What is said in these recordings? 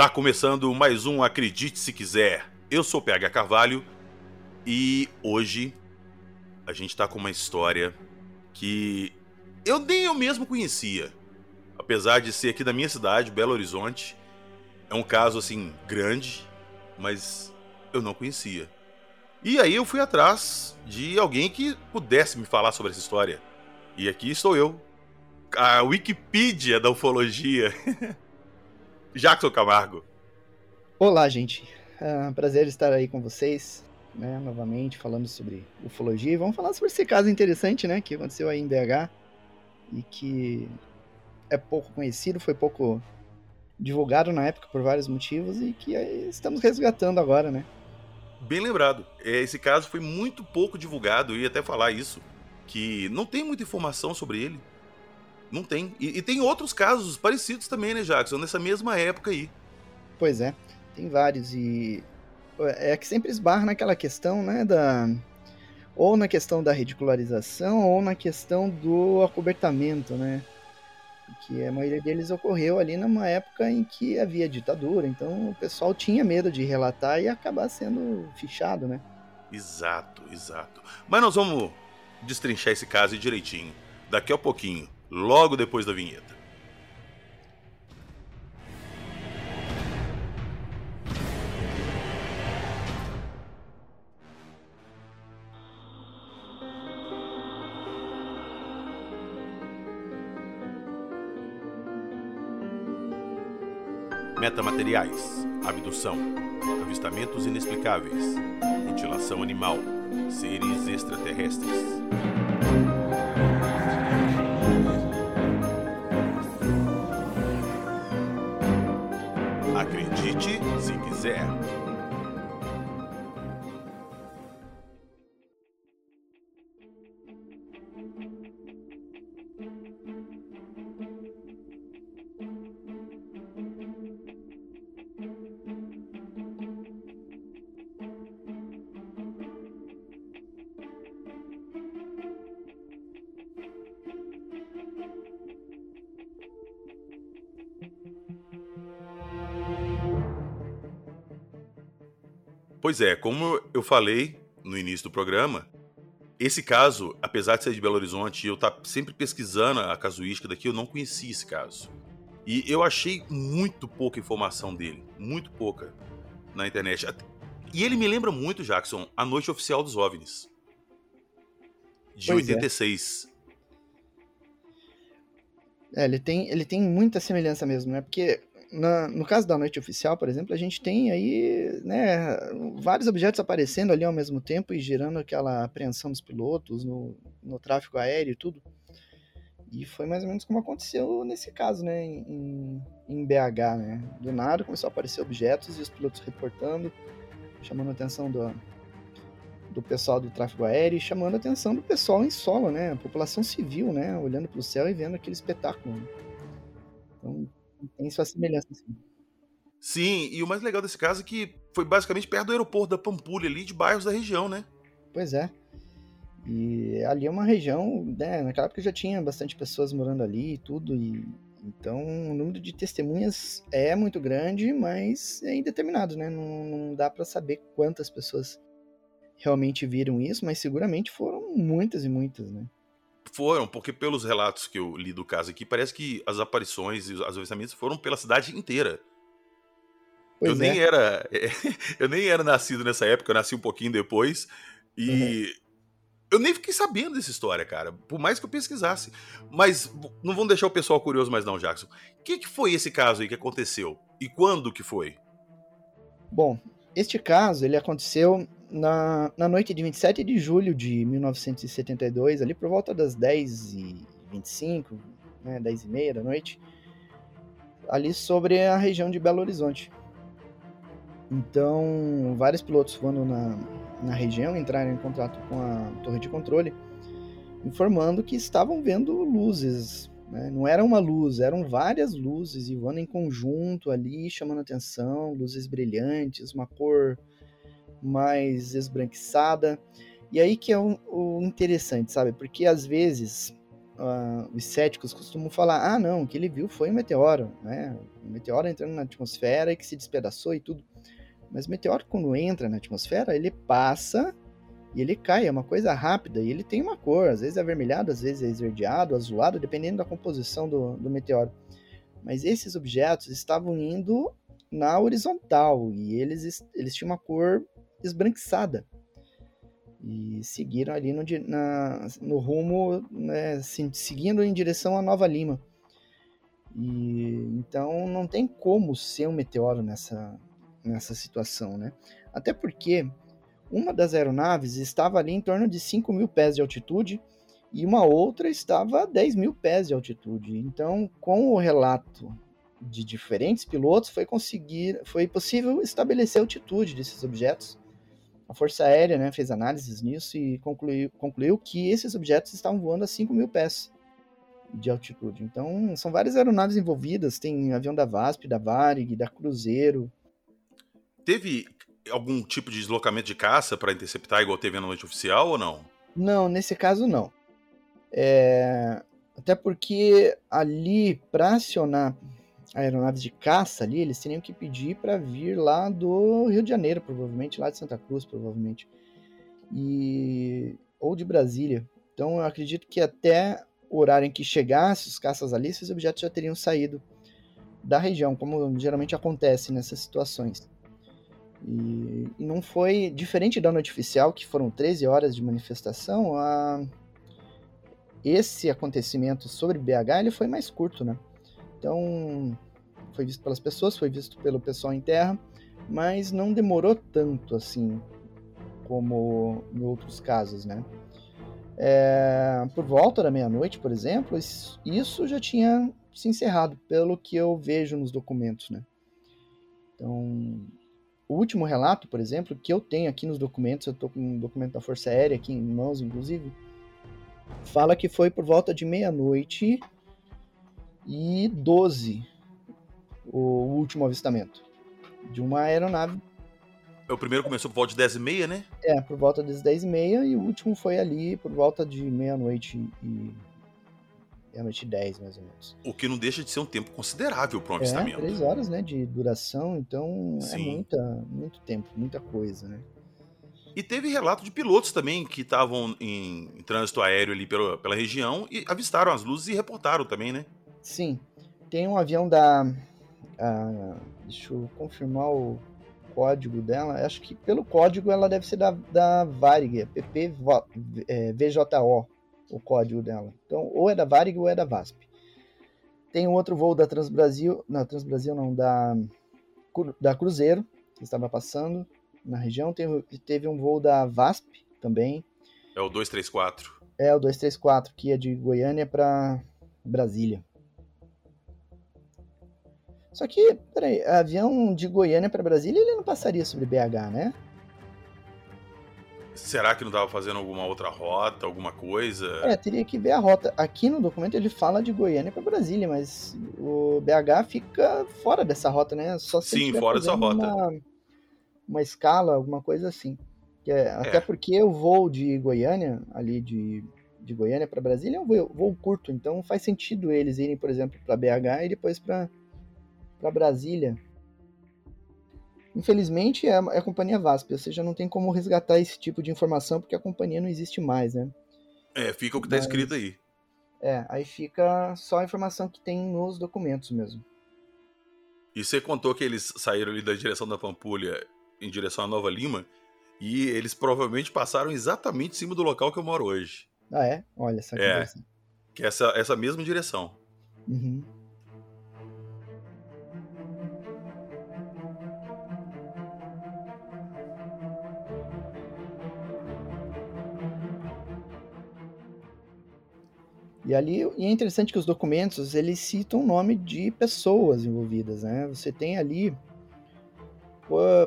Está começando mais um Acredite Se Quiser. Eu sou PH Carvalho e hoje a gente está com uma história que eu nem eu mesmo conhecia. Apesar de ser aqui da minha cidade, Belo Horizonte, é um caso assim grande, mas eu não conhecia. E aí eu fui atrás de alguém que pudesse me falar sobre essa história. E aqui estou eu, a Wikipedia da ufologia. Jackson Camargo. Olá, gente. É prazer estar aí com vocês, né, novamente, falando sobre ufologia. E vamos falar sobre esse caso interessante, né, que aconteceu aí em BH e que é pouco conhecido, foi pouco divulgado na época por vários motivos e que estamos resgatando agora, né? Bem lembrado. É, esse caso foi muito pouco divulgado, eu ia até falar isso, que não tem muita informação sobre ele. Não tem. E, e, tem outros casos parecidos também, né, Jackson? Nessa mesma época aí. Pois é, tem vários. E é que sempre esbarra naquela questão, né, da. Ou na questão da ridicularização, ou na questão do acobertamento, né? Que a maioria deles ocorreu ali numa época em que havia ditadura, então o pessoal tinha medo de relatar e acabar sendo fichado, né? Exato, exato. Mas nós vamos destrinchar esse caso direitinho daqui a pouquinho logo depois da vinheta. Metamateriais, abdução, avistamentos inexplicáveis, mutilação animal, seres extraterrestres. Acredite se quiser. Pois é, como eu falei no início do programa, esse caso, apesar de ser de Belo Horizonte e eu estar tá sempre pesquisando a casuística daqui, eu não conhecia esse caso. E eu achei muito pouca informação dele, muito pouca na internet. E ele me lembra muito, Jackson, A Noite Oficial dos OVNIs, de pois 86. É. é, ele tem, ele tem muita semelhança mesmo, né? Porque na, no caso da noite oficial, por exemplo, a gente tem aí né, vários objetos aparecendo ali ao mesmo tempo e gerando aquela apreensão dos pilotos no, no tráfego aéreo e tudo. E foi mais ou menos como aconteceu nesse caso, né, em, em BH, né? Do nada começou a aparecer objetos e os pilotos reportando, chamando a atenção do, do pessoal do tráfego aéreo e chamando a atenção do pessoal em solo, né? A população civil, né? Olhando para o céu e vendo aquele espetáculo. Então, tem sua semelhança, sim. Sim, e o mais legal desse caso é que foi basicamente perto do aeroporto da Pampulha, ali, de bairros da região, né? Pois é. E ali é uma região, né, naquela época já tinha bastante pessoas morando ali e tudo, e então o número de testemunhas é muito grande, mas é indeterminado, né? Não, não dá para saber quantas pessoas realmente viram isso, mas seguramente foram muitas e muitas, né? Foram, porque pelos relatos que eu li do caso aqui, parece que as aparições e os avistamentos foram pela cidade inteira. Pois eu é. nem era. Eu nem era nascido nessa época, eu nasci um pouquinho depois. E uhum. eu nem fiquei sabendo dessa história, cara. Por mais que eu pesquisasse. Mas não vamos deixar o pessoal curioso mais não, Jackson. O que, que foi esse caso aí que aconteceu? E quando que foi? Bom, este caso ele aconteceu na, na noite de 27 de julho de 1972, ali por volta das 10h25, né, 10h30 da noite, ali sobre a região de Belo Horizonte. Então, vários pilotos voando na, na região entraram em contato com a torre de controle, informando que estavam vendo luzes. Né? Não era uma luz, eram várias luzes e voando em conjunto ali, chamando atenção, luzes brilhantes, uma cor mais esbranquiçada. E aí que é o, o interessante, sabe? Porque às vezes uh, os céticos costumam falar, ah, não, o que ele viu foi um meteoro, né? Um meteoro entrando na atmosfera e que se despedaçou e tudo. Mas o meteoro, quando entra na atmosfera, ele passa e ele cai, é uma coisa rápida, e ele tem uma cor, às vezes é avermelhado, às vezes é esverdeado, azulado, dependendo da composição do, do meteoro. Mas esses objetos estavam indo na horizontal, e eles, eles tinham uma cor esbranquiçada e seguiram ali no, na, no rumo, né, seguindo em direção à Nova Lima. E então não tem como ser um meteoro nessa, nessa situação, né? Até porque uma das aeronaves estava ali em torno de 5 mil pés de altitude e uma outra estava a 10 mil pés de altitude. Então, com o relato de diferentes pilotos, foi conseguir, foi possível estabelecer a altitude desses objetos a Força Aérea né, fez análises nisso e concluiu, concluiu que esses objetos estavam voando a 5 mil pés de altitude. Então, são várias aeronaves envolvidas, tem avião da VASP, da Varig, da Cruzeiro. Teve algum tipo de deslocamento de caça para interceptar igual teve na noite oficial ou não? Não, nesse caso não. É... Até porque ali, para acionar aeronaves de caça ali, eles teriam que pedir para vir lá do Rio de Janeiro, provavelmente, lá de Santa Cruz, provavelmente. E ou de Brasília. Então eu acredito que até o horário em que chegasse os caças ali, esses objetos já teriam saído da região, como geralmente acontece nessas situações. E, e não foi diferente da noite oficial, que foram 13 horas de manifestação, a, esse acontecimento sobre BH ele foi mais curto, né? Então, foi visto pelas pessoas, foi visto pelo pessoal em terra, mas não demorou tanto assim como em outros casos, né? É, por volta da meia-noite, por exemplo, isso já tinha se encerrado, pelo que eu vejo nos documentos, né? Então, o último relato, por exemplo, que eu tenho aqui nos documentos, eu estou com um documento da Força Aérea aqui em mãos, inclusive, fala que foi por volta de meia-noite e 12 o último avistamento de uma aeronave. O primeiro começou por volta de 10 e meia, né? É, por volta das 10 e meia e o último foi ali por volta de meia-noite e meia-noite e 10, mais ou menos. O que não deixa de ser um tempo considerável para um avistamento. É, três horas, né, de duração, então é Sim. é muita, muito tempo, muita coisa, né? E teve relato de pilotos também que estavam em, em, trânsito aéreo ali pela, pela região e avistaram as luzes e reportaram também, né? Sim. Tem um avião da. deixa eu confirmar o código dela. Acho que pelo código ela deve ser da, da Varig, PP é, VJO, o código dela. Então, ou é da Varig ou é da VASP. Tem um outro voo da Transbrasil. Não, Transbrasil não, da, da Cruzeiro, que estava passando na região. Teve, teve um voo da VASP também. É o 234. É o 234, que é de Goiânia para Brasília. Só que, peraí, avião de Goiânia para Brasília, ele não passaria sobre BH, né? Será que não estava fazendo alguma outra rota, alguma coisa? É, teria que ver a rota. Aqui no documento ele fala de Goiânia para Brasília, mas o BH fica fora dessa rota, né? Só se Sim, fora dessa rota. Uma, uma escala, alguma coisa assim. É, é. Até porque o voo de Goiânia, ali de, de Goiânia para Brasília, é um voo, voo curto, então faz sentido eles irem, por exemplo, para BH e depois para para Brasília. Infelizmente é, é a companhia VASP, ou seja, não tem como resgatar esse tipo de informação porque a companhia não existe mais, né? É, fica o que está escrito aí. É, aí fica só a informação que tem nos documentos mesmo. E você contou que eles saíram ali da direção da Pampulha em direção a Nova Lima e eles provavelmente passaram exatamente em cima do local que eu moro hoje. Ah, é? Olha, essa é, que é essa, essa mesma direção. Uhum. E ali e é interessante que os documentos eles citam o nome de pessoas envolvidas, né? Você tem ali,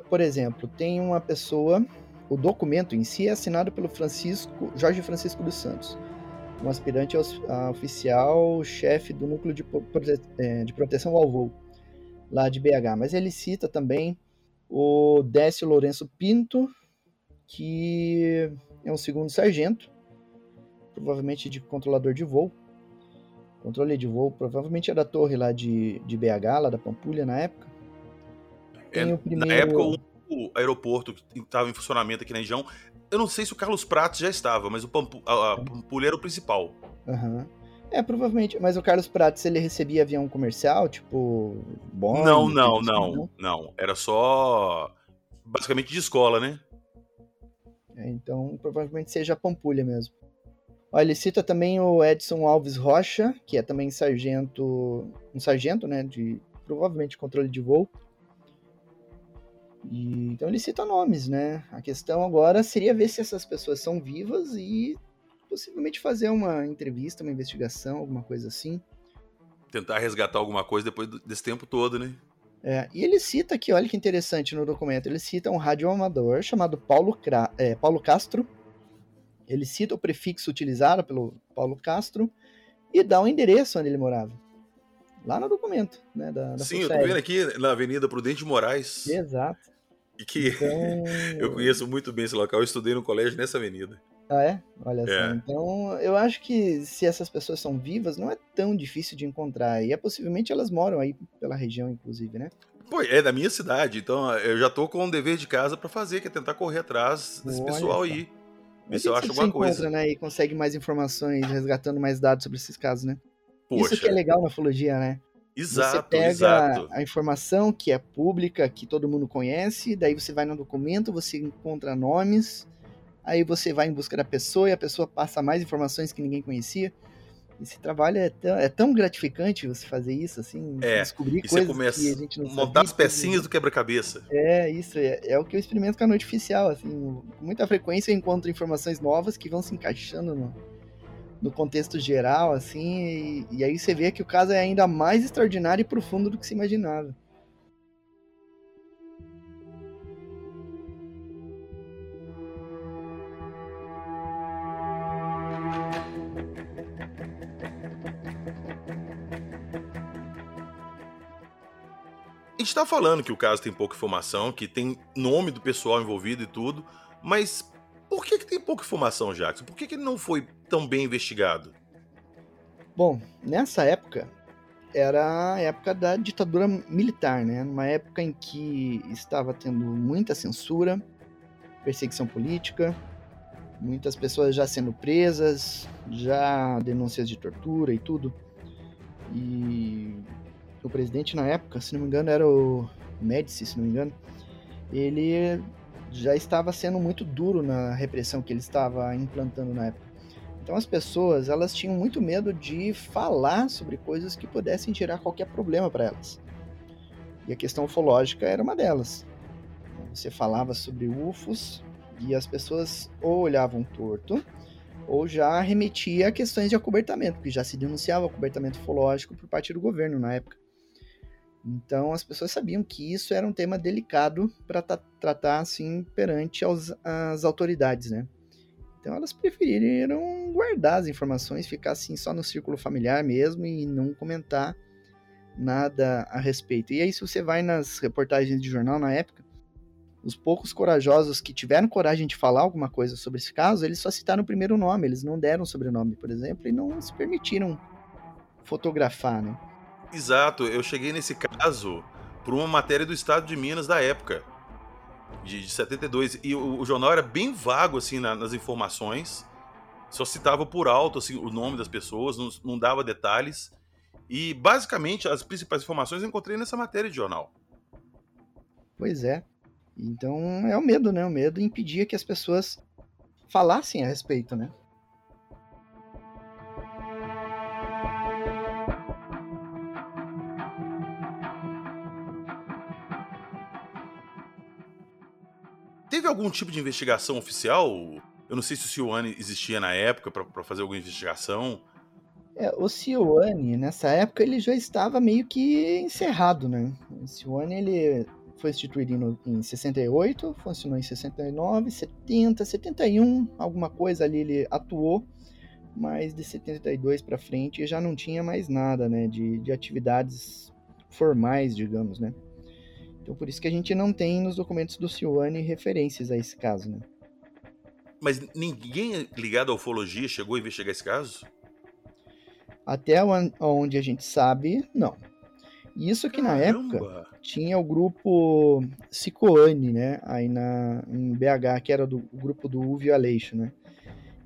por, exemplo, tem uma pessoa, o documento em si é assinado pelo Francisco Jorge Francisco dos Santos, um aspirante a oficial chefe do núcleo de, é, de proteção ao voo lá de BH. Mas ele cita também o Décio Lourenço Pinto, que é um segundo sargento provavelmente de controlador de voo, Controle de voo, provavelmente era a torre lá de, de BH, lá da Pampulha, na época. É, primeiro... Na época, o, o aeroporto que estava em funcionamento aqui na região, eu não sei se o Carlos Prates já estava, mas o Pampu, a, a Pampulha era o principal. Uhum. É, provavelmente. Mas o Carlos Prates, ele recebia avião comercial, tipo... Boeing, não, não, tipo não, não, não. Era só... Basicamente de escola, né? É, então, provavelmente seja a Pampulha mesmo. Olha, ele cita também o Edson Alves Rocha, que é também sargento, um sargento, né, de provavelmente controle de voo. E, então ele cita nomes, né? A questão agora seria ver se essas pessoas são vivas e possivelmente fazer uma entrevista, uma investigação, alguma coisa assim. Tentar resgatar alguma coisa depois desse tempo todo, né? É, e ele cita aqui, olha que interessante no documento, ele cita um radioamador chamado Paulo, Cra é, Paulo Castro, ele cita o prefixo utilizado pelo Paulo Castro e dá o um endereço onde ele morava. Lá no documento, né? Da, da Sim, eu tô vendo aqui na Avenida Prudente Moraes. Exato. E que então... eu conheço muito bem esse local, eu estudei no colégio nessa avenida. Ah, é? Olha é. só. Então, eu acho que se essas pessoas são vivas, não é tão difícil de encontrar. E é possivelmente elas moram aí pela região, inclusive, né? Pô, é da minha cidade, então eu já tô com um dever de casa para fazer, que é tentar correr atrás desse Olha pessoal só. aí. Se eu acho alguma coisa. Encontra, né, e consegue mais informações, resgatando mais dados sobre esses casos, né? Poxa. Isso que é legal na ufologia, né? Exato, você pega exato. a informação que é pública, que todo mundo conhece, daí você vai no documento, você encontra nomes, aí você vai em busca da pessoa e a pessoa passa mais informações que ninguém conhecia. Esse trabalho é tão, é tão gratificante você fazer isso, assim, é, descobrir e coisas começa que a gente não montar as pecinhas do quebra-cabeça. É, isso, é, é, o que eu experimento com a noite oficial, assim, com muita frequência eu encontro informações novas que vão se encaixando no, no contexto geral, assim, e, e aí você vê que o caso é ainda mais extraordinário e profundo do que se imaginava. Gente tá falando que o caso tem pouca informação, que tem nome do pessoal envolvido e tudo, mas por que, que tem pouca informação, Jackson? Por que, que ele não foi tão bem investigado? Bom, nessa época era a época da ditadura militar, né? Uma época em que estava tendo muita censura, perseguição política, muitas pessoas já sendo presas, já denúncias de tortura e tudo. E o presidente na época, se não me engano, era o Médici, se não me engano, ele já estava sendo muito duro na repressão que ele estava implantando na época. Então as pessoas, elas tinham muito medo de falar sobre coisas que pudessem gerar qualquer problema para elas. E a questão ufológica era uma delas. Você falava sobre UFOs e as pessoas ou olhavam torto ou já remetia a questões de acobertamento, porque já se denunciava acobertamento ufológico por parte do governo na época. Então as pessoas sabiam que isso era um tema delicado para tratar assim perante aos, as autoridades, né? Então elas preferiram guardar as informações, ficar assim só no círculo familiar mesmo e não comentar nada a respeito. E aí se você vai nas reportagens de jornal na época, os poucos corajosos que tiveram coragem de falar alguma coisa sobre esse caso, eles só citaram o primeiro nome, eles não deram sobrenome, por exemplo, e não se permitiram fotografar, né? Exato, eu cheguei nesse caso por uma matéria do Estado de Minas da época, de, de 72, e o, o, jornal era bem vago assim na, nas informações, só citava por alto assim, o nome das pessoas, não, não dava detalhes, e basicamente as principais informações eu encontrei nessa matéria de jornal. Pois é. Então é o medo, né? O medo impedia que as pessoas falassem a respeito, né? Teve algum tipo de investigação oficial? Eu não sei se o Sioane existia na época para fazer alguma investigação. É, o Sioane, nessa época, ele já estava meio que encerrado, né? O Sioane, ele foi instituído em 68, funcionou em 69, 70, 71, alguma coisa ali ele atuou, mas de 72 para frente já não tinha mais nada, né, de, de atividades formais, digamos, né? Então por isso que a gente não tem nos documentos do Silwane referências a esse caso, né? Mas ninguém ligado à ufologia chegou a investigar esse caso? Até onde a gente sabe, não. Isso que Caramba. na época tinha o grupo Cicoane, né? Aí na, em BH, que era do, o grupo do U Violation, né?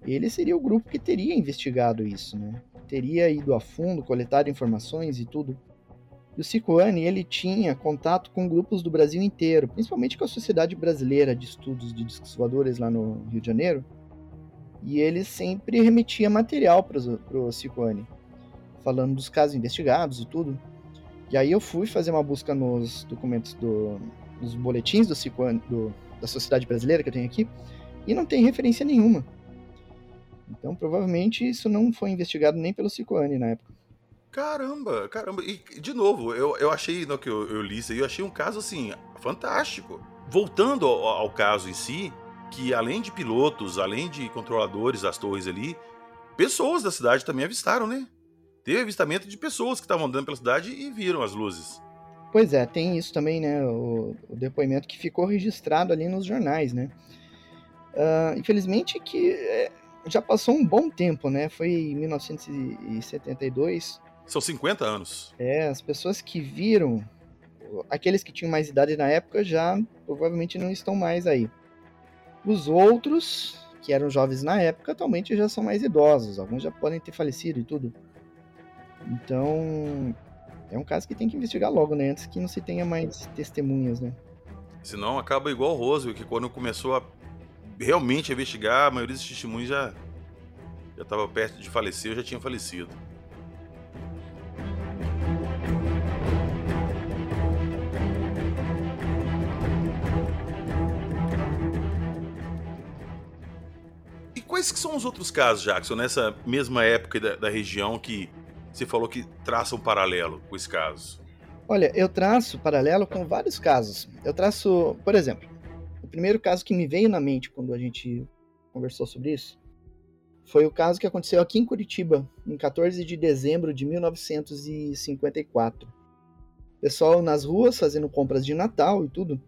Ele seria o grupo que teria investigado isso, né? Teria ido a fundo, coletado informações e tudo. E o Cicoane, ele tinha contato com grupos do Brasil inteiro, principalmente com a Sociedade Brasileira de Estudos de Discos Voadores lá no Rio de Janeiro. E ele sempre remetia material para o Cicoane, falando dos casos investigados e tudo. E aí eu fui fazer uma busca nos documentos do, dos boletins do, Cicoane, do da Sociedade Brasileira que eu tenho aqui, e não tem referência nenhuma. Então, provavelmente, isso não foi investigado nem pelo Cicoane na época. Caramba, caramba. E, de novo, eu, eu achei, no que eu, eu li isso aí, eu achei um caso, assim, fantástico. Voltando ao, ao caso em si, que além de pilotos, além de controladores das torres ali, pessoas da cidade também avistaram, né? Teve avistamento de pessoas que estavam andando pela cidade e viram as luzes. Pois é, tem isso também, né? O, o depoimento que ficou registrado ali nos jornais, né? Uh, infelizmente que é, já passou um bom tempo, né? Foi em 1972. São 50 anos. É, as pessoas que viram, aqueles que tinham mais idade na época já provavelmente não estão mais aí. Os outros, que eram jovens na época, atualmente já são mais idosos. Alguns já podem ter falecido e tudo. Então, é um caso que tem que investigar logo, né? Antes que não se tenha mais testemunhas, né? Senão acaba igual o Roswell, que quando começou a realmente investigar, a maioria dos testemunhos já já estava perto de falecer, já tinha falecido. Quais que são os outros casos, Jackson, nessa mesma época da, da região que você falou que traça um paralelo com esse caso? Olha, eu traço paralelo com vários casos. Eu traço, por exemplo, o primeiro caso que me veio na mente quando a gente conversou sobre isso foi o caso que aconteceu aqui em Curitiba, em 14 de dezembro de 1954. Pessoal nas ruas fazendo compras de Natal e tudo,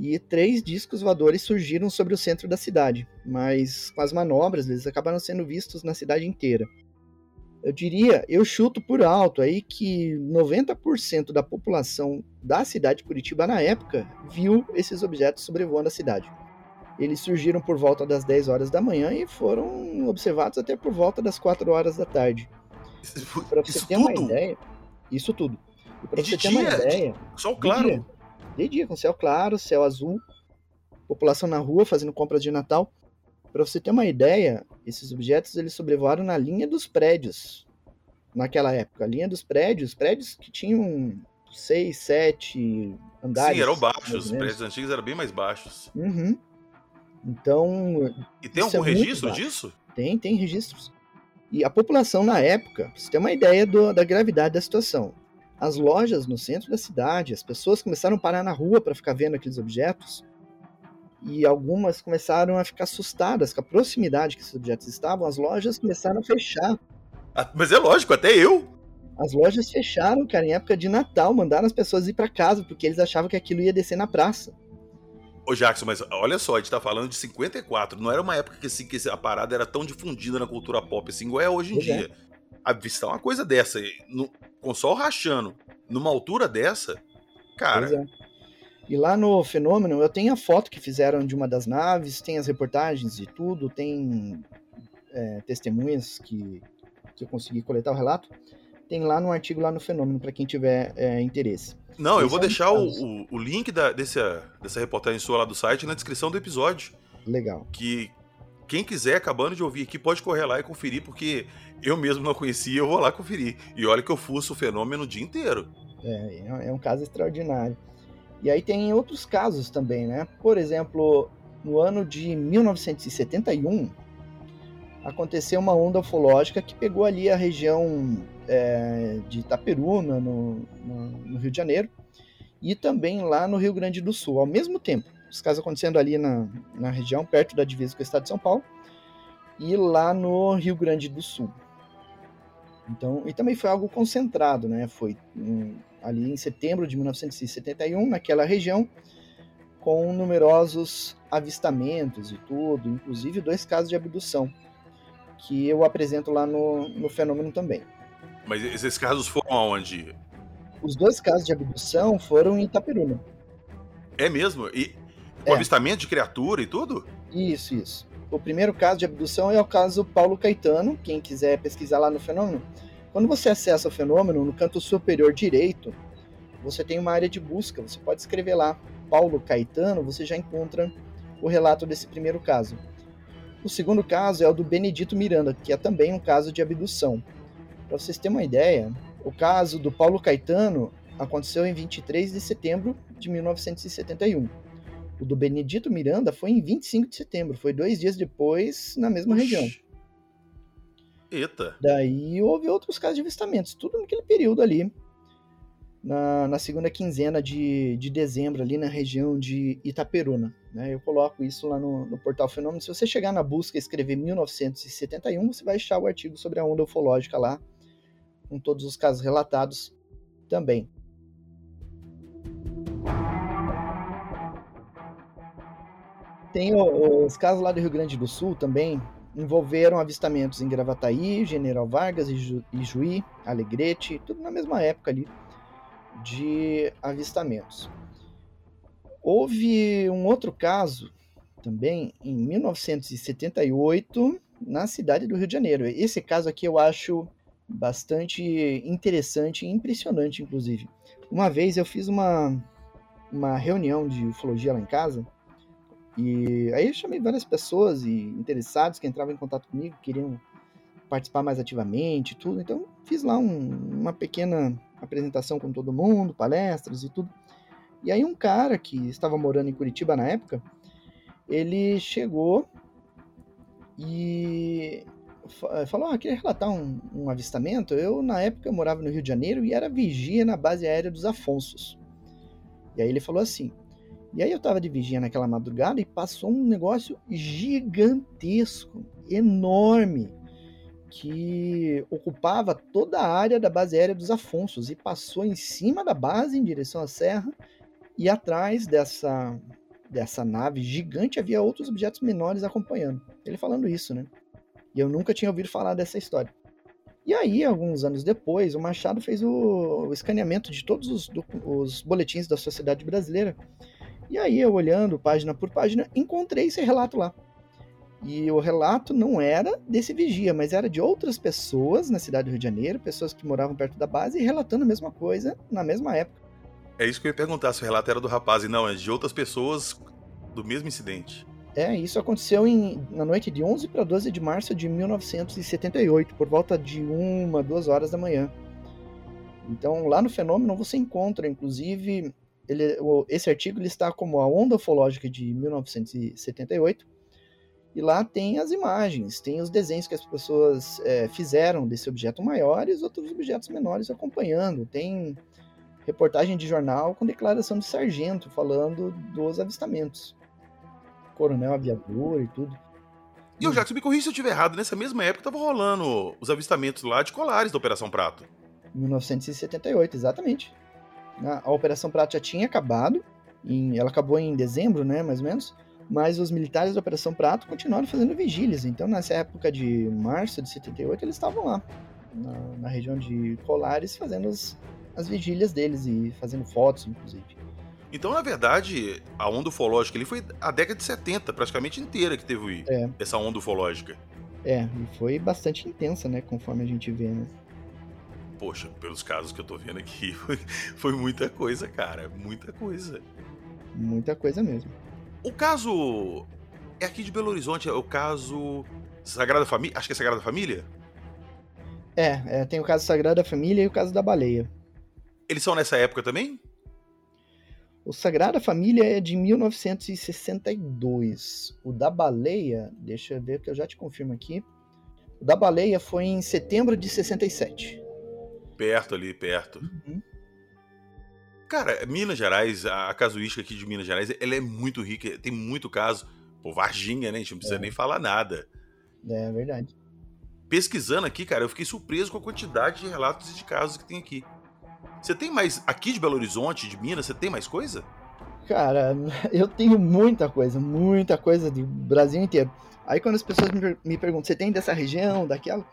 e três discos voadores surgiram sobre o centro da cidade, mas com as manobras eles acabaram sendo vistos na cidade inteira eu diria, eu chuto por alto aí que 90% da população da cidade de Curitiba na época viu esses objetos sobrevoando a cidade. Eles surgiram por volta das 10 horas da manhã e foram observados até por volta das 4 horas da tarde. Para você ter tudo? uma ideia, isso tudo. Para você ter dia, uma ideia, sol claro. De dia, de dia, com céu claro, céu azul, população na rua fazendo compras de Natal. Para você ter uma ideia, esses objetos eles sobrevoaram na linha dos prédios naquela época. A linha dos prédios, prédios que tinham seis, sete andares. Sim, eram baixos. Os prédios antigos eram bem mais baixos. Uhum. Então. E tem algum é registro disso? Tem, tem registros. E a população na época, pra você ter uma ideia do, da gravidade da situação. As lojas no centro da cidade, as pessoas começaram a parar na rua para ficar vendo aqueles objetos e algumas começaram a ficar assustadas com a proximidade que esses objetos estavam, as lojas começaram a fechar. Ah, mas é lógico, até eu. As lojas fecharam, cara, em época de Natal, mandaram as pessoas ir para casa, porque eles achavam que aquilo ia descer na praça. Ô Jackson, mas olha só, a gente tá falando de 54, não era uma época que, assim, que a parada era tão difundida na cultura pop assim, igual é hoje em pois é. dia. É. Avistar uma coisa dessa, no, com sol rachando, numa altura dessa, cara, é. E lá no Fenômeno, eu tenho a foto que fizeram de uma das naves, tem as reportagens e tudo, tem é, testemunhas que, que eu consegui coletar o relato. Tem lá no artigo lá no Fenômeno, para quem tiver é, interesse. Não, eu vou é deixar o, o, o, link da, dessa, dessa reportagem sua lá do site na descrição do episódio. Legal. Que quem quiser, acabando de ouvir aqui, pode correr lá e conferir, porque eu mesmo não conhecia, eu vou lá conferir. E olha que eu fuço o fenômeno o dia inteiro. É, é um caso extraordinário. E aí tem outros casos também, né? Por exemplo, no ano de 1971, aconteceu uma onda ufológica que pegou ali a região é, de Itaperuna, no, no, no, Rio de Janeiro, e também lá no Rio Grande do Sul, ao mesmo tempo. Os casos acontecendo ali na, na região, perto da divisa com o estado de São Paulo, e lá no Rio Grande do Sul. Então, e também foi algo concentrado, né? Foi um, ali em setembro de 1971, naquela região, com numerosos avistamentos e tudo, inclusive dois casos de abdução, que eu apresento lá no, no fenômeno também. Mas esses casos foram aonde? Os dois casos de abdução foram em Itaperuna. É mesmo? E com é. avistamento de criatura e tudo? Isso, isso. O primeiro caso de abdução é o caso Paulo Caetano. Quem quiser pesquisar lá no fenômeno, quando você acessa o fenômeno, no canto superior direito, você tem uma área de busca. Você pode escrever lá Paulo Caetano, você já encontra o relato desse primeiro caso. O segundo caso é o do Benedito Miranda, que é também um caso de abdução. Para vocês terem uma ideia, o caso do Paulo Caetano aconteceu em 23 de setembro de 1971. O do Benedito Miranda foi em 25 de setembro, foi dois dias depois, na mesma Oxi. região. Eita! Daí houve outros casos de avistamentos, tudo naquele período ali, na, na segunda quinzena de, de dezembro, ali na região de Itaperuna. Né? Eu coloco isso lá no, no portal Fenômeno. Se você chegar na busca e escrever 1971, você vai achar o artigo sobre a onda ufológica lá, com todos os casos relatados também. Tem os casos lá do Rio Grande do Sul também, envolveram avistamentos em Gravataí, General Vargas e, e Juí, Alegrete, tudo na mesma época ali de avistamentos. Houve um outro caso também em 1978 na cidade do Rio de Janeiro. Esse caso aqui eu acho bastante interessante e impressionante, inclusive. Uma vez eu fiz uma, uma reunião de ufologia lá em casa e aí eu chamei várias pessoas e interessados que entravam em contato comigo, queriam participar mais ativamente, tudo. Então fiz lá um, uma pequena apresentação com todo mundo, palestras e tudo. E aí um cara que estava morando em Curitiba na época, ele chegou e falou, ah, queria relatar um, um avistamento. Eu, na época, morava no Rio de Janeiro e era vigia na base aérea dos Afonsos. E aí ele falou assim, e aí eu tava de vigia naquela madrugada e passou um negócio gigantesco, enorme, que ocupava toda a área da base aérea dos Afonsos e passou em cima da base em direção à serra e atrás dessa dessa nave gigante havia outros objetos menores acompanhando. Ele falando isso, né? E eu nunca tinha ouvido falar dessa história. E aí, alguns anos depois, o Machado fez o, o escaneamento de todos os, do, os boletins da sociedade brasileira e aí eu olhando página por página, encontrei esse relato lá. E o relato não era desse vigia, mas era de outras pessoas na cidade do Rio de Janeiro, pessoas que moravam perto da base e relatando a mesma coisa na mesma época. É isso que eu ia perguntar, se o relato era do rapaz e não, é de outras pessoas do mesmo incidente. É, isso aconteceu em, na noite de 11 para 12 de março de 1978, por volta de uma, duas horas da manhã. Então, lá no Fenômeno você encontra, inclusive, ele, esse artigo ele está como a onda ufológica de 1978, e lá tem as imagens, tem os desenhos que as pessoas é, fizeram desse objeto maior e os outros objetos menores acompanhando. Tem reportagem de jornal com declaração de sargento falando dos avistamentos. Coronel aviador e tudo. E o Jackson, me corrija se eu estiver errado, nessa mesma época estava rolando os avistamentos lá de colares da Operação Prato. 1978, exatamente. A, Operação Prato já tinha acabado, em, ela acabou em dezembro, né, mais ou menos, mas os militares da Operação Prato continuaram fazendo vigílias. Então, nessa época de março de 78, eles estavam lá, na, na região de Colares, fazendo as, as vigílias deles e fazendo fotos, inclusive. Então, na verdade, a onda ufológica ali foi a década de 70, praticamente inteira, que teve é. essa onda ufológica. É, e foi bastante intensa, né, conforme a gente vê, né? Poxa, pelos casos que eu tô vendo aqui, foi, foi muita coisa, cara. Muita coisa. Muita coisa mesmo. O caso. É aqui de Belo Horizonte, é o caso. Sagrada Família? Acho que é Sagrada Família? É, é, tem o caso Sagrada Família e o caso da baleia. Eles são nessa época também? O Sagrada Família é de 1962. O da baleia, deixa eu ver que eu já te confirmo aqui. O da baleia foi em setembro de 67 perto ali, perto. Uhum. Cara, Minas Gerais, a casuística aqui de Minas Gerais, ela é muito rica, tem muito caso. Pô, Varginha, né? A gente não precisa é. nem falar nada. É, é verdade. Pesquisando aqui, cara, eu fiquei surpreso com a quantidade de relatos e de casos que tem aqui. Você tem mais. Aqui de Belo Horizonte, de Minas, você tem mais coisa? Cara, eu tenho muita coisa, muita coisa do Brasil inteiro. Aí quando as pessoas me, me perguntam, você tem dessa região, daquela?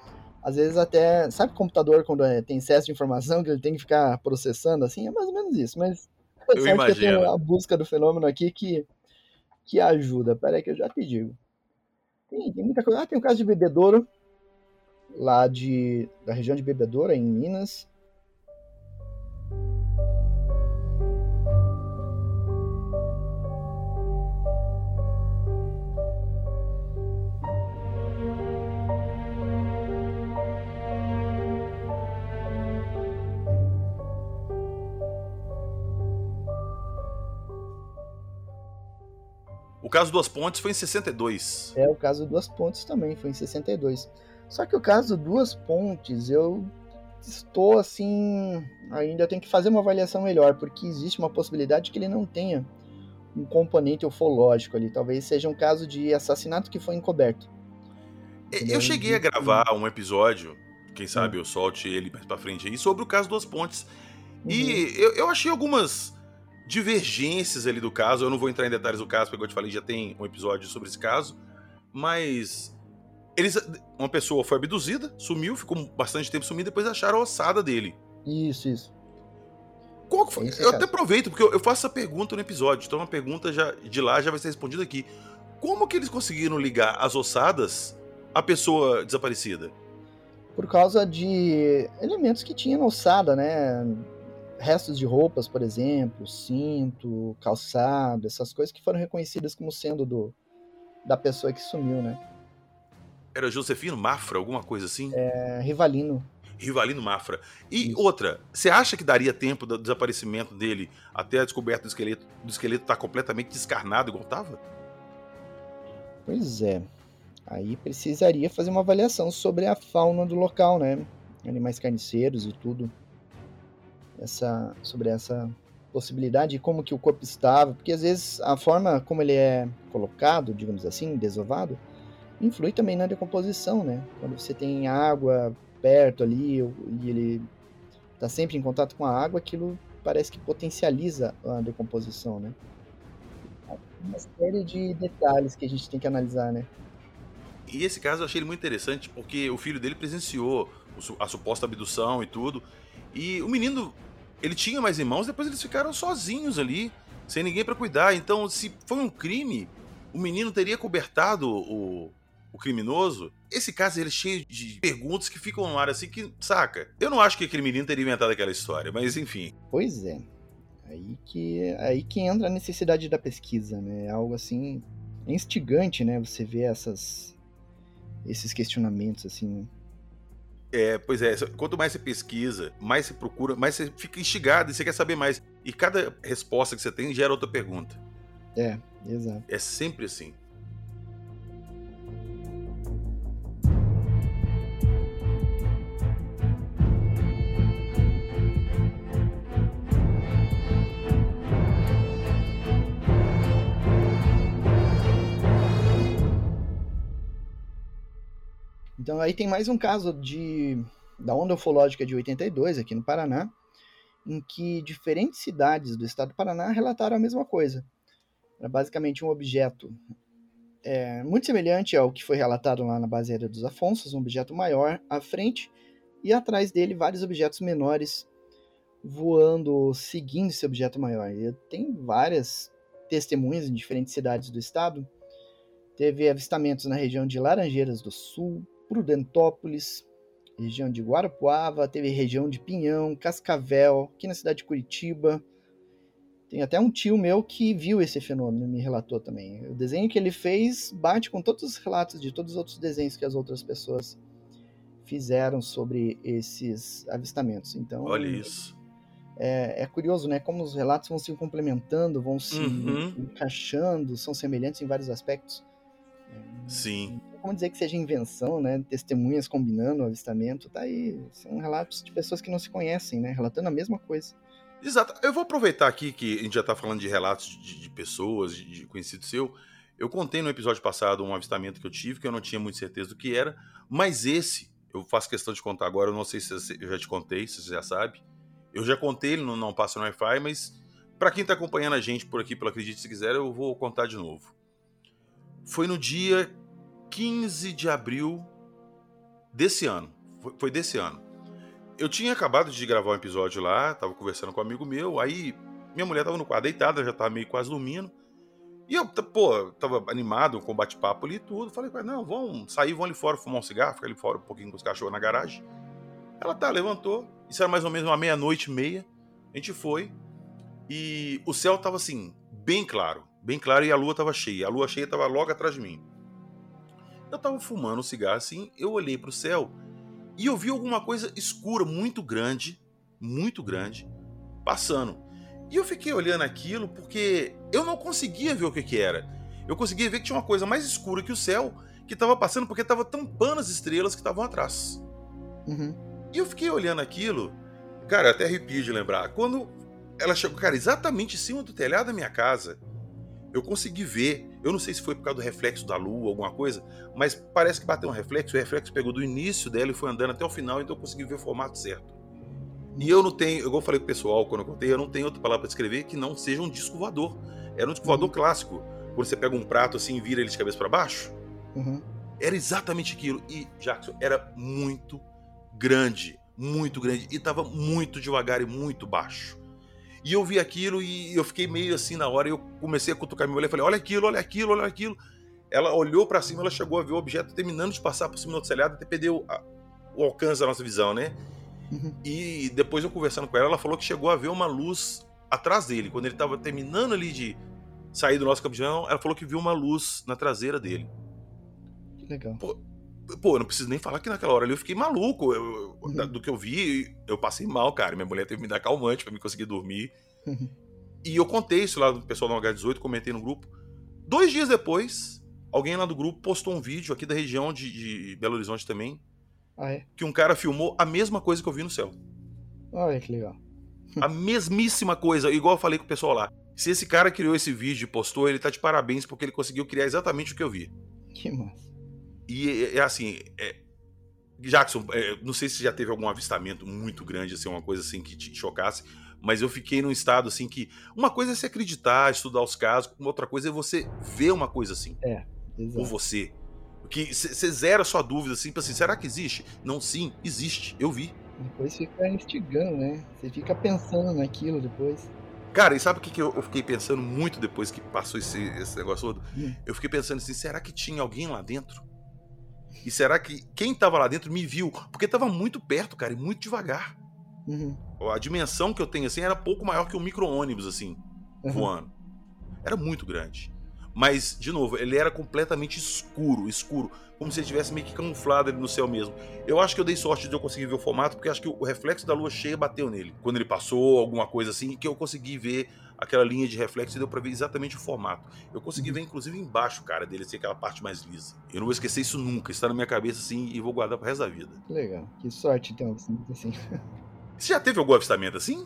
Às vezes até. Sabe computador quando é, tem excesso de informação que ele tem que ficar processando assim? É mais ou menos isso, mas. Eu imagino. Eu tenho a busca do fenômeno aqui que, que ajuda. Pera aí que eu já te digo. Tem, tem muita coisa. Ah, tem o caso de bebedouro, lá de, da região de Bebedouro, em Minas. O caso Duas Pontes foi em 62. É, o caso Duas Pontes também foi em 62. Só que o caso Duas Pontes, eu estou assim. Ainda tenho que fazer uma avaliação melhor, porque existe uma possibilidade que ele não tenha um componente ufológico ali. Talvez seja um caso de assassinato que foi encoberto. Eu cheguei a gravar um episódio, quem sabe eu solte ele mais pra frente aí, sobre o caso Duas Pontes. Uhum. E eu, eu achei algumas divergências ali do caso. Eu não vou entrar em detalhes do caso, porque eu te falei, já tem um episódio sobre esse caso. Mas eles, uma pessoa foi abduzida, sumiu, ficou bastante tempo sumindo, depois acharam a ossada dele. Isso, isso. Qual que foi? Eu até aproveito, porque eu faço essa pergunta no episódio, então uma pergunta já, de lá já vai ser respondida aqui. Como que eles conseguiram ligar as ossadas à pessoa desaparecida? Por causa de elementos que tinha na ossada, né? Restos de roupas, por exemplo, cinto, calçado, essas coisas que foram reconhecidas como sendo do da pessoa que sumiu, né? Era Josefino Mafra, alguma coisa assim? É, Rivalino. Rivalino Mafra. E Isso. outra, você acha que daria tempo do desaparecimento dele até a descoberta do esqueleto, do esqueleto estar tá completamente descarnado igual estava? Pois é. Aí precisaria fazer uma avaliação sobre a fauna do local, né? Animais carniceiros e tudo essa, sobre essa possibilidade como que o corpo estava, porque às vezes a forma como ele é colocado, digamos assim, desovado, influi também na decomposição, né? Quando você tem água perto ali e ele está sempre em contato com a água, aquilo parece que potencializa a decomposição, né? Uma série de detalhes que a gente tem que analisar, né? E esse caso eu achei ele muito interessante porque o filho dele presenciou a suposta abdução e tudo. E o menino ele tinha mais irmãos, depois eles ficaram sozinhos ali, sem ninguém para cuidar. Então, se foi um crime, o menino teria cobertado o, o criminoso. Esse caso ele é cheio de perguntas que ficam no ar assim que, saca? Eu não acho que aquele menino teria inventado aquela história, mas enfim. Pois é. Aí que, aí que entra a necessidade da pesquisa, né? É algo assim instigante, né? Você vê essas esses questionamentos assim. É, pois é, quanto mais você pesquisa, mais você procura, mais você fica instigado e você quer saber mais. E cada resposta que você tem gera outra pergunta. É, exato. É sempre assim. Então aí tem mais um caso de da onda ufológica de 82 aqui no Paraná, em que diferentes cidades do estado do Paraná relataram a mesma coisa. Era basicamente um objeto é, muito semelhante ao que foi relatado lá na base aérea dos Afonsos, um objeto maior à frente e atrás dele vários objetos menores voando, seguindo esse objeto maior. E tem várias testemunhas em diferentes cidades do estado. Teve avistamentos na região de Laranjeiras do Sul, Prudentópolis, região de Guarapuava, teve região de Pinhão, Cascavel, aqui na cidade de Curitiba. Tem até um tio meu que viu esse fenômeno e me relatou também. O desenho que ele fez bate com todos os relatos de todos os outros desenhos que as outras pessoas fizeram sobre esses avistamentos. Então, olha isso. É, é curioso, né? Como os relatos vão se complementando, vão se uhum. encaixando, são semelhantes em vários aspectos. Sim como dizer que seja invenção, né? Testemunhas combinando o avistamento, tá aí. São relatos de pessoas que não se conhecem, né? Relatando a mesma coisa. Exato. Eu vou aproveitar aqui que a gente já tá falando de relatos de, de pessoas, de, de conhecido seu. Eu contei no episódio passado um avistamento que eu tive, que eu não tinha muita certeza do que era, mas esse, eu faço questão de contar agora, eu não sei se eu já te contei, se você já sabe. Eu já contei, ele não, não passa no Wi-Fi, mas para quem tá acompanhando a gente por aqui, pelo Acredite Se Quiser, eu vou contar de novo. Foi no dia 15 de abril desse ano. Foi, desse ano. Eu tinha acabado de gravar um episódio lá, tava conversando com um amigo meu, aí minha mulher tava no quarto deitada, já tava meio quase dormindo. E eu, pô, tava animado com o bate-papo ali e tudo. Falei com ela, não, vamos sair, vamos ali fora fumar um cigarro, ficar ali fora um pouquinho com os cachorros na garagem. Ela tá, levantou. Isso era mais ou menos uma meia-noite e meia. A gente foi. E o céu tava assim, bem claro. Bem claro e a lua tava cheia. A lua cheia tava logo atrás de mim. Eu tava fumando um cigarro assim, eu olhei pro céu e eu vi alguma coisa escura, muito grande, muito grande, passando. E eu fiquei olhando aquilo porque eu não conseguia ver o que, que era. Eu conseguia ver que tinha uma coisa mais escura que o céu que estava passando porque estava tampando as estrelas que estavam atrás. Uhum. E eu fiquei olhando aquilo, cara, até arrepio de lembrar. Quando ela chegou, cara, exatamente em cima do telhado da minha casa, eu consegui ver. Eu não sei se foi por causa do reflexo da lua, alguma coisa, mas parece que bateu um reflexo. O reflexo pegou do início dela e foi andando até o final, então eu consegui ver o formato certo. E eu não tenho, igual eu falei pro pessoal quando eu contei, eu não tenho outra palavra para descrever que não seja um disco voador. Era um disco voador clássico. Quando você pega um prato assim e vira ele de cabeça para baixo. Uhum. Era exatamente aquilo. E, Jackson, era muito grande. Muito grande. E tava muito devagar e muito baixo. E eu vi aquilo e eu fiquei meio assim na hora. E eu comecei a cutucar minha mulher e falei: olha aquilo, olha aquilo, olha aquilo. Ela olhou para cima, ela chegou a ver o objeto terminando de passar por cima do outro telhado, até perdeu a, o alcance da nossa visão, né? Uhum. E depois eu conversando com ela, ela falou que chegou a ver uma luz atrás dele. Quando ele estava terminando ali de sair do nosso campeão, ela falou que viu uma luz na traseira dele. Que legal. Pô, pô, eu não preciso nem falar que naquela hora ali eu fiquei maluco. Eu, uhum. Do que eu vi, eu passei mal, cara. Minha mulher teve que me dar calmante para me conseguir dormir. Uhum. E eu contei isso lá do pessoal do H18, comentei no grupo. Dois dias depois, alguém lá do grupo postou um vídeo aqui da região de, de Belo Horizonte também, ah, é? Que um cara filmou a mesma coisa que eu vi no céu. Olha que legal. a mesmíssima coisa, igual eu falei com o pessoal lá. Se esse cara criou esse vídeo e postou, ele tá de parabéns porque ele conseguiu criar exatamente o que eu vi. Que massa. E é, assim, é... Jackson, é, não sei se já teve algum avistamento muito grande, assim, uma coisa assim que te chocasse, mas eu fiquei num estado assim que uma coisa é se acreditar, estudar os casos, outra coisa é você ver uma coisa assim. É, exato. Por você. Que você zera sua dúvida assim, assim, será que existe? Não, sim, existe. Eu vi. Depois fica instigando, né? Você fica pensando naquilo depois. Cara, e sabe o que, que eu fiquei pensando muito depois que passou esse, esse negócio todo? Hum. Eu fiquei pensando assim, será que tinha alguém lá dentro? E será que quem tava lá dentro me viu? Porque tava muito perto, cara, e muito devagar. Uhum. A dimensão que eu tenho, assim, era pouco maior que um micro-ônibus, assim, uhum. voando. Era muito grande. Mas, de novo, ele era completamente escuro, escuro. Como se ele tivesse meio que camuflado ali no céu mesmo. Eu acho que eu dei sorte de eu conseguir ver o formato, porque acho que o reflexo da lua cheia bateu nele. Quando ele passou, alguma coisa assim, que eu consegui ver aquela linha de reflexo e deu pra ver exatamente o formato. Eu consegui ver, inclusive, embaixo, cara, dele, assim, aquela parte mais lisa. Eu não vou esquecer isso nunca, está na minha cabeça, assim, e vou guardar pro resto da vida. Legal. Que sorte, então, assim. Você já teve algum avistamento assim?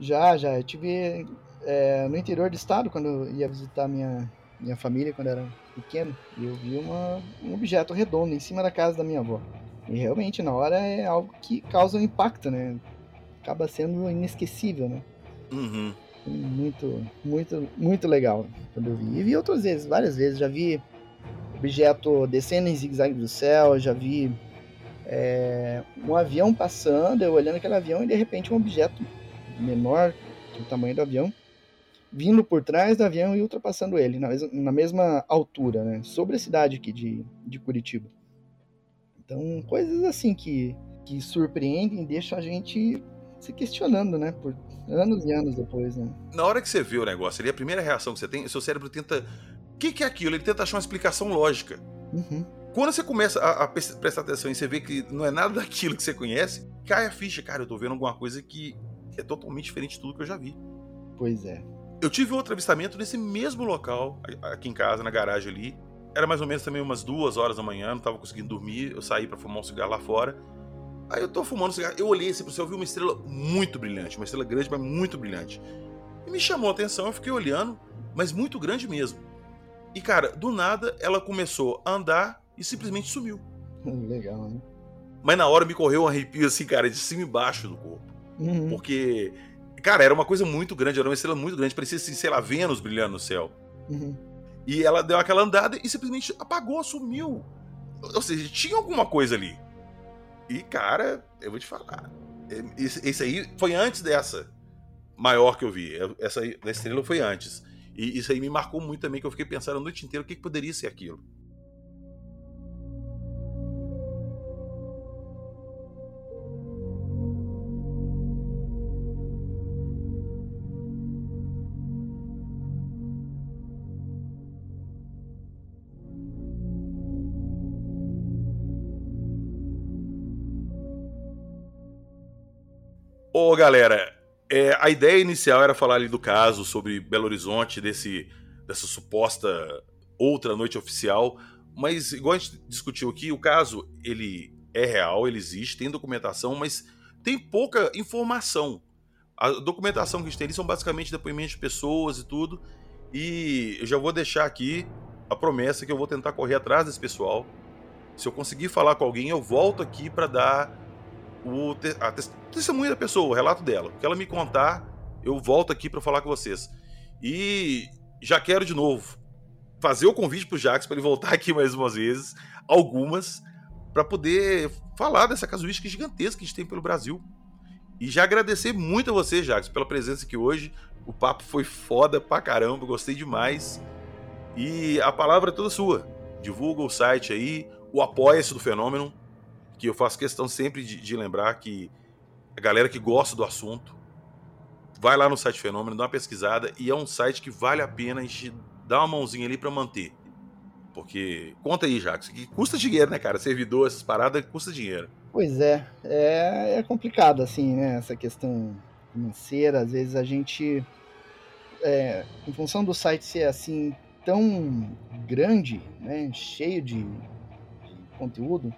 Já, já. Eu tive é, no interior do estado, quando eu ia visitar minha, minha família quando era pequeno, e eu vi uma, um objeto redondo em cima da casa da minha avó. E realmente, na hora, é algo que causa um impacto, né? Acaba sendo inesquecível, né? Uhum. Muito, muito, muito legal quando eu vi. E vi outras vezes, várias vezes. Já vi objeto descendo em zigue-zague do céu, já vi é, um avião passando, eu olhando aquele avião e de repente um objeto menor que o tamanho do avião vindo por trás do avião e ultrapassando ele, na, mesma, na mesma altura, né? Sobre a cidade aqui de, de Curitiba. Então, coisas assim que, que surpreendem, deixam a gente se questionando, né? Por anos e anos depois, né? Na hora que você vê o negócio ali, a primeira reação que você tem, seu cérebro tenta. O que, que é aquilo? Ele tenta achar uma explicação lógica. Uhum. Quando você começa a, a, prestar atenção e você vê que não é nada daquilo que você conhece, cai a ficha. Cara, eu tô vendo alguma coisa que é totalmente diferente de tudo que eu já vi. Pois é. Eu tive outro avistamento nesse mesmo local, aqui em casa, na garagem ali. Era mais ou menos também umas duas horas da manhã, não tava conseguindo dormir. Eu saí para fumar um cigarro lá fora. Aí eu tô fumando um cigarro, eu olhei assim pro céu, vi uma estrela muito brilhante, uma estrela grande, mas muito brilhante. E me chamou a atenção, eu fiquei olhando, mas muito grande mesmo. E cara, do nada ela começou a andar e simplesmente sumiu. Legal, né? Mas na hora me correu um arrepio assim, cara, de cima e embaixo do corpo. Uhum. Porque Cara, era uma coisa muito grande, era uma estrela muito grande, parecia assim, sei lá, Vênus brilhando no céu. Uhum. E ela deu aquela andada e simplesmente apagou, sumiu. Ou seja, tinha alguma coisa ali. E, cara, eu vou te falar. Esse aí foi antes dessa maior que eu vi. Essa da estrela foi antes. E isso aí me marcou muito também, que eu fiquei pensando a noite inteira o que, que poderia ser aquilo. Ô, galera, é, a ideia inicial era falar ali do caso, sobre Belo Horizonte, desse, dessa suposta outra noite oficial, mas igual a gente discutiu aqui, o caso ele é real, ele existe, tem documentação, mas tem pouca informação. A documentação que a gente tem ali são basicamente depoimentos de pessoas e tudo, e eu já vou deixar aqui a promessa que eu vou tentar correr atrás desse pessoal. Se eu conseguir falar com alguém, eu volto aqui para dar o te, a testemunha da pessoa, o relato dela. O que ela me contar, eu volto aqui para falar com vocês. E já quero de novo fazer o convite pro Jax para ele voltar aqui mais umas vezes, algumas, para poder falar dessa casuística gigantesca que a gente tem pelo Brasil. E já agradecer muito a você, Jax, pela presença aqui hoje. O papo foi foda pra caramba, gostei demais. E a palavra é toda sua. Divulga o site aí, o apoia-se do fenômeno que eu faço questão sempre de, de, lembrar que a galera que gosta do assunto vai lá no site Fenômeno, dá uma pesquisada e é um site que vale a pena a gente dar uma mãozinha ali para manter. Porque, conta aí, Jacques, que custa dinheiro, né, cara? Servidor, essas paradas, custa dinheiro. Pois é, é, é complicado, assim, né, essa questão financeira. Às vezes a gente, é, em função do site ser assim, tão grande, né, cheio de, de conteúdo,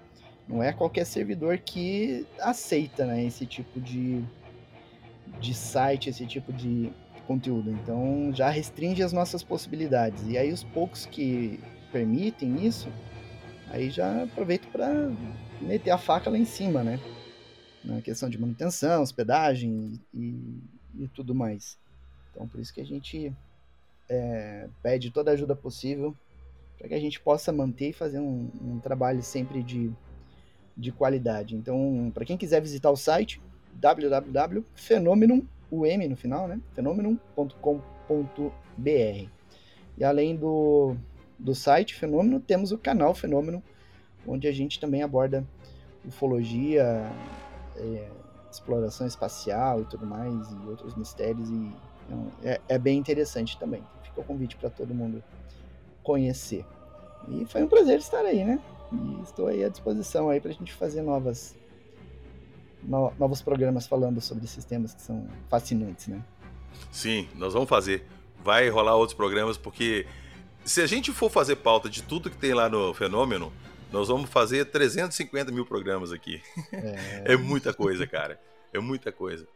não é qualquer servidor que aceita né, esse tipo de, de site, esse tipo de conteúdo. Então já restringe as nossas possibilidades. E aí os poucos que permitem isso, aí já aproveito para meter a faca lá em cima, né? Na questão de manutenção, hospedagem e, e tudo mais. Então por isso que a gente é, pede toda a ajuda possível para que a gente possa manter e fazer um, um trabalho sempre de de qualidade. Então, para quem quiser visitar o site, M no final, né? phenomenum.com.br. E além do, do site Fenômeno, temos o canal Fenômeno, onde a gente também aborda ufologia, é, exploração espacial e tudo mais, e outros mistérios, e então, é, é bem interessante também. Fica o convite para todo mundo conhecer. E foi um prazer estar aí, né? E estou aí à disposição aí para a gente fazer novas, no, novos programas falando sobre sistemas que são fascinantes, né? Sim, nós vamos fazer. Vai rolar outros programas, porque se a gente for fazer pauta de tudo que tem lá no Fenômeno, nós vamos fazer 350 mil programas aqui. É, é muita coisa, cara. É muita coisa.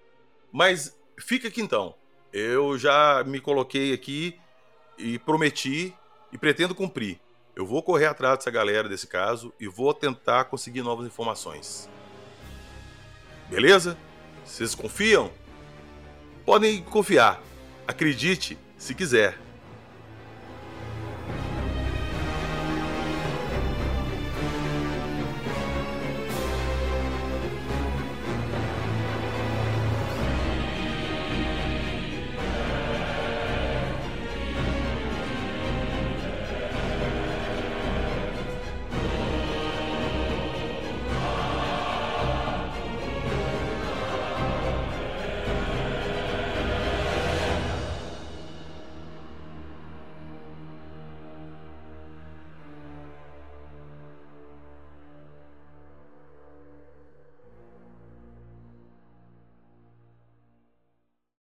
Mas fica aqui então. Eu já me coloquei aqui e prometi e pretendo cumprir. Eu vou correr atrás dessa galera desse caso e vou tentar conseguir novas informações. Beleza? Vocês confiam? Podem confiar. Acredite se quiser.